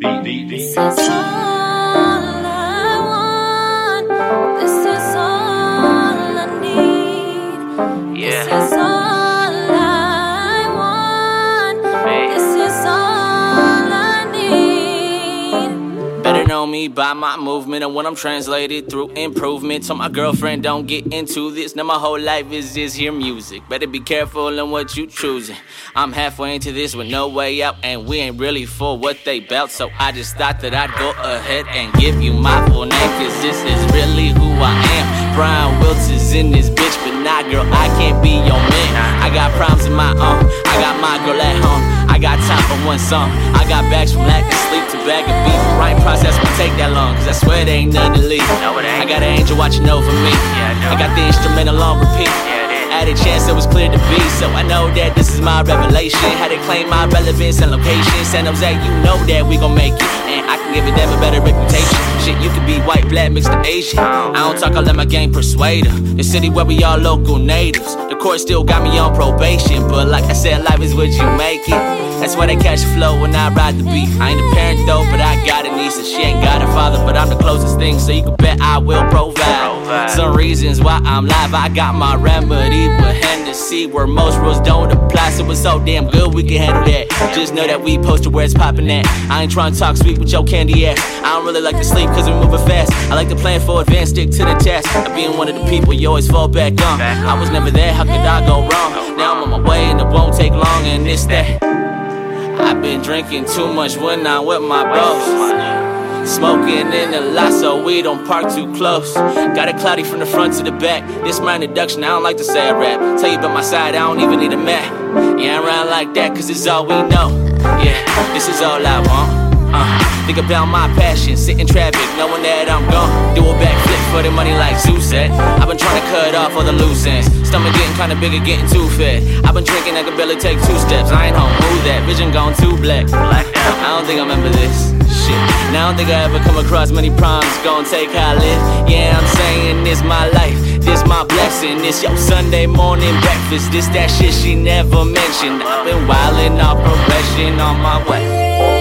beat, beat, beat. By my movement and what I'm translated through improvement. So my girlfriend don't get into this. Now my whole life is just hear music. Better be careful in what you choosing. I'm halfway into this with no way out, and we ain't really for what they bout. So I just thought that I'd go ahead and give you my full name, cause this is really who I am. Brian Wilts is in this bitch, but nah, girl, I can't be your man. I got problems of my own. I got my girl at home. I got time for one song. I got bags from lack of sleep to bag of beef. Writing process won't take that long, cause I swear there ain't nothing to leave. No, it ain't. I got an angel watching over me. Yeah, I know. I got the instrumental on repeat. Yeah. Had a chance, it was clear to be. So I know that this is my revelation. Had to claim my relevance and location. San Jose, you know that we gon' make it. And I can give it them a better reputation. Shit, you could be white, black, mixed to Asian. I don't talk, I let my game persuade her. The city where we all local natives. Court still got me on probation. But like I said, life is what you make it. That's why they catch flow when I ride the beat. I ain't a parent though, but I got a niece and she ain't got a father. But I'm the closest thing, so you can bet I will provide. Some reasons why I'm live, I got my remedy with Hennessy, where most rules don't apply. So it's so damn good, we can handle that. Just know that we posted where it's popping at. I ain't trying to talk sweet with your candy ass. I don't really like to sleep cause we moving fast. I like to plan for advance, stick to the task. Of being one of the people you always fall back on. I was never there, how could I go wrong? Now I'm on my way and it won't take long, and it's that. I've been drinking too much when I'm with my bros. Smoking in the lot so we don't park too close. Got it cloudy from the front to the back. This my introduction, I don't like to say I rap. Tell you about my side, I don't even need a map. Yeah, I'm around like that cause it's all we know. Yeah, this is all I want. Uh, think about my passion, sit in traffic, knowing that I'm gone. Do a backflip for the money like Zeus said. I've been trying to cut off all the loose ends. Stomach getting kinda bigger, getting too fed. I've been drinking, I can barely take two steps. I ain't home, who that? Vision gone too black. I don't think I remember this. Shit. Now I don't think I ever come across many problems. Gonna take how I live. Yeah, I'm saying this my life. This my blessing. This your Sunday morning breakfast. This that shit she never mentioned. I've been wildin' off progression on my way.